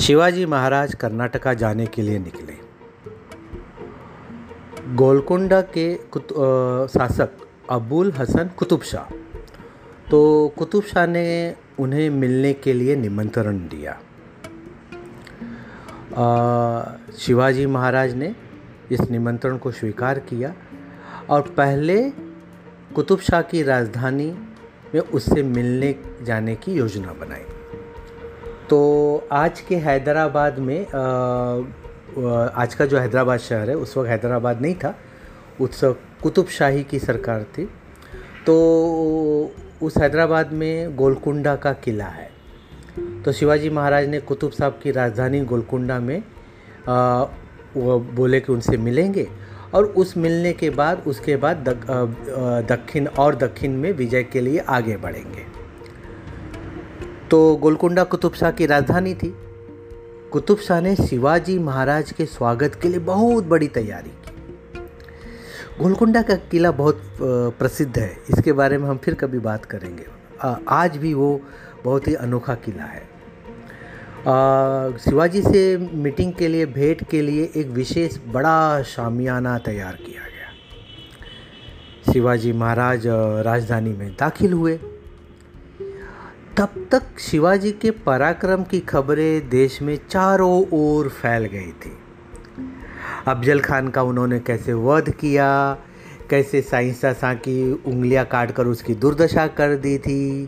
शिवाजी महाराज कर्नाटका जाने के लिए निकले। गोलकुंडा के कुत, आ, शासक अबुल हसन कुतुब शाह। तो कुतुब शाह ने उन्हें मिलने के लिए निमंत्रण दिया। आ, शिवाजी महाराज ने इस निमंत्रण को स्वीकार किया और पहले कुतुब शाह की राजधानी में उससे मिलने जाने की योजना बनाई। तो आज के हैदराबाद में आज का जो हैदराबाद शहर है उस वक्त हैदराबाद नहीं था। उस वक्त कुतुब शाही की सरकार थी। तो उस हैदराबाद में गोलकुंडा का किला है। तो शिवाजी महाराज ने कुतुब साहब की राजधानी गोलकुंडा में आ, वो बोले कि उनसे मिलेंगे। और उस मिलने के बाद उसके बाद दक्षिण और दक्षिण में विजय के लिए आगे बढ़ेंगे। तो गोलकुंडा कुतुब शाह की राजधानी थी। कुतुब शाह ने शिवाजी महाराज के स्वागत के लिए बहुत बड़ी तैयारी की। गोलकुंडा का किला बहुत प्रसिद्ध है। इसके बारे में हम फिर कभी बात करेंगे। आज भी वो बहुत ही अनोखा किला है। शिवाजी से मीटिंग के लिए, भेंट के लिए एक विशेष बड़ा शामियाना तैयार किया गया। शिवाजी महाराज राजधानी में दाखिल हुए। तब तक शिवाजी के पराक्रम की खबरें देश में चारों ओर फैल गई थी। अफजल खान का उन्होंने कैसे वध किया, कैसे साइंसा शाह की उंगलियाँ काट कर उसकी दुर्दशा कर दी थी,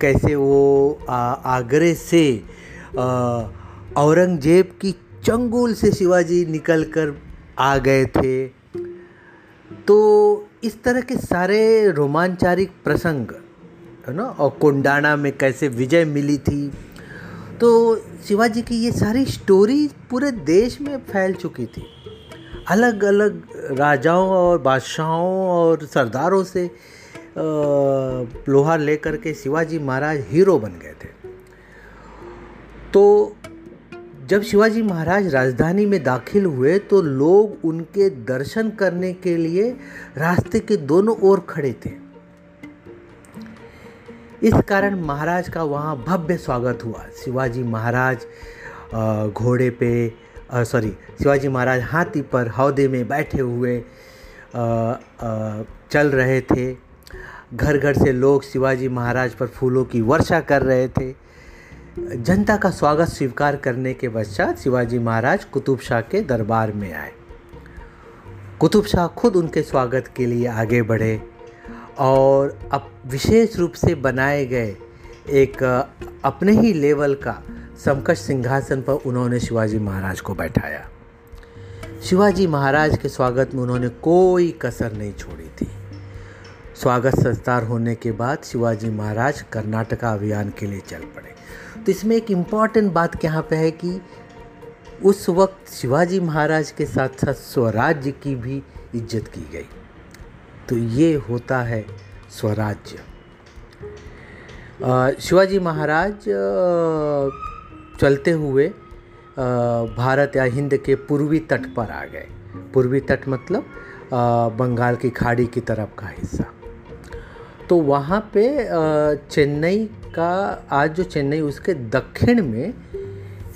कैसे वो आगरे से औरंगज़ेब की चंगुल से शिवाजी निकल कर आ गए थे। तो इस तरह के सारे रोमांचारिक प्रसंग है ना? और कोंडाना में कैसे विजय मिली थी। तो शिवाजी की ये सारी स्टोरी पूरे देश में फैल चुकी थी। अलग अलग राजाओं और बादशाहों और सरदारों से लोहा लेकर के शिवाजी महाराज हीरो बन गए थे। तो जब शिवाजी महाराज राजधानी में दाखिल हुए तो लोग उनके दर्शन करने के लिए रास्ते के दोनों ओर खड़े थे। इस कारण महाराज का वहाँ भव्य स्वागत हुआ। शिवाजी महाराज घोड़े पे सॉरी शिवाजी महाराज हाथी पर हौदे में बैठे हुए आ, आ, चल रहे थे। घर घर से लोग शिवाजी महाराज पर फूलों की वर्षा कर रहे थे। जनता का स्वागत स्वीकार करने के पश्चात शिवाजी महाराज कुतुब शाह के दरबार में आए। कुतुब शाह खुद उनके स्वागत के लिए आगे बढ़े। और अब विशेष रूप से बनाए गए एक अपने ही लेवल का समकश सिंहासन पर उन्होंने शिवाजी महाराज को बैठाया। शिवाजी महाराज के स्वागत में उन्होंने कोई कसर नहीं छोड़ी थी। स्वागत संस्कार होने के बाद शिवाजी महाराज कर्नाटका अभियान के लिए चल पड़े। तो इसमें एक इंपॉर्टेंट बात यहाँ पे है कि उस वक्त शिवाजी महाराज के साथ साथ स्वराज्य की भी इज़्ज़त की गई। तो ये होता है स्वराज्य। शिवाजी महाराज चलते हुए भारत या हिंद के पूर्वी तट पर आ गए। पूर्वी तट मतलब बंगाल की खाड़ी की तरफ़ का हिस्सा। तो वहाँ पे चेन्नई का, आज जो चेन्नई, उसके दक्षिण में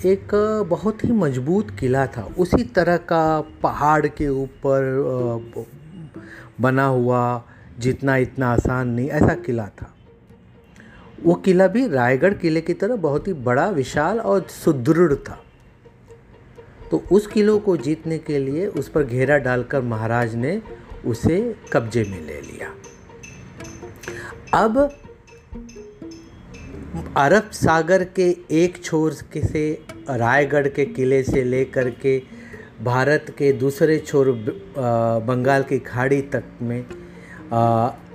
एक बहुत ही मज़बूत किला था। उसी तरह का पहाड़ के ऊपर बना हुआ, जितना इतना आसान नहीं, ऐसा किला था। वो किला भी रायगढ़ किले की तरह बहुत ही बड़ा, विशाल और सुदृढ़ था। तो उस किलों को जीतने के लिए उस पर घेरा डालकर महाराज ने उसे कब्जे में ले लिया। अब अरब सागर के एक छोर के से, रायगढ़ के किले से लेकर के भारत के दूसरे छोर बंगाल की खाड़ी तक में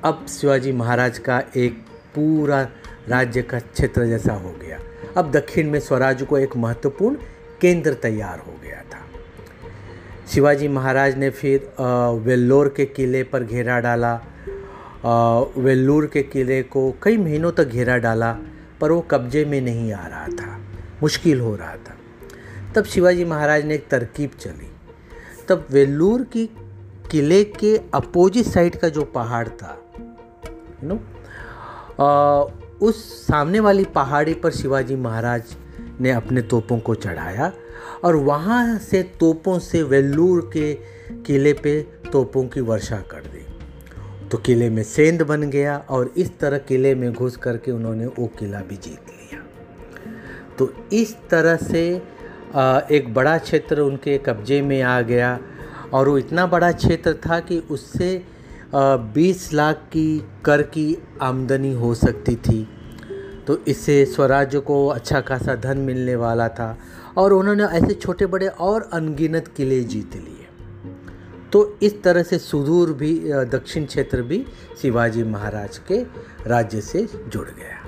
अब शिवाजी महाराज का एक पूरा राज्य का क्षेत्र जैसा हो गया। अब दक्षिण में स्वराज को एक महत्वपूर्ण केंद्र तैयार हो गया था। शिवाजी महाराज ने फिर वेल्लोर के किले पर घेरा डाला। वेल्लूर के किले को कई महीनों तक घेरा डाला, पर वो कब्जे में नहीं आ रहा था। मुश्किल हो रहा था। तब शिवाजी महाराज ने एक तरकीब चली। तब वेल्लूर की किले के अपोजिट साइड का जो पहाड़ था यू नो उस सामने वाली पहाड़ी पर शिवाजी महाराज ने अपने तोपों को चढ़ाया और वहाँ से तोपों से वेल्लूर के किले पे तोपों की वर्षा कर दी। तो किले में सेंध बन गया और इस तरह किले में घुस करके उन्होंने वो किला भी जीत लिया। तो इस तरह से एक बड़ा क्षेत्र उनके कब्जे में आ गया और वो इतना बड़ा क्षेत्र था कि उससे 20 लाख की कर की आमदनी हो सकती थी। तो इससे स्वराज्य को अच्छा खासा धन मिलने वाला था और उन्होंने ऐसे छोटे बड़े और अनगिनत किले जीत लिए। तो इस तरह से सुदूर भी दक्षिण क्षेत्र भी शिवाजी महाराज के राज्य से जुड़ गया।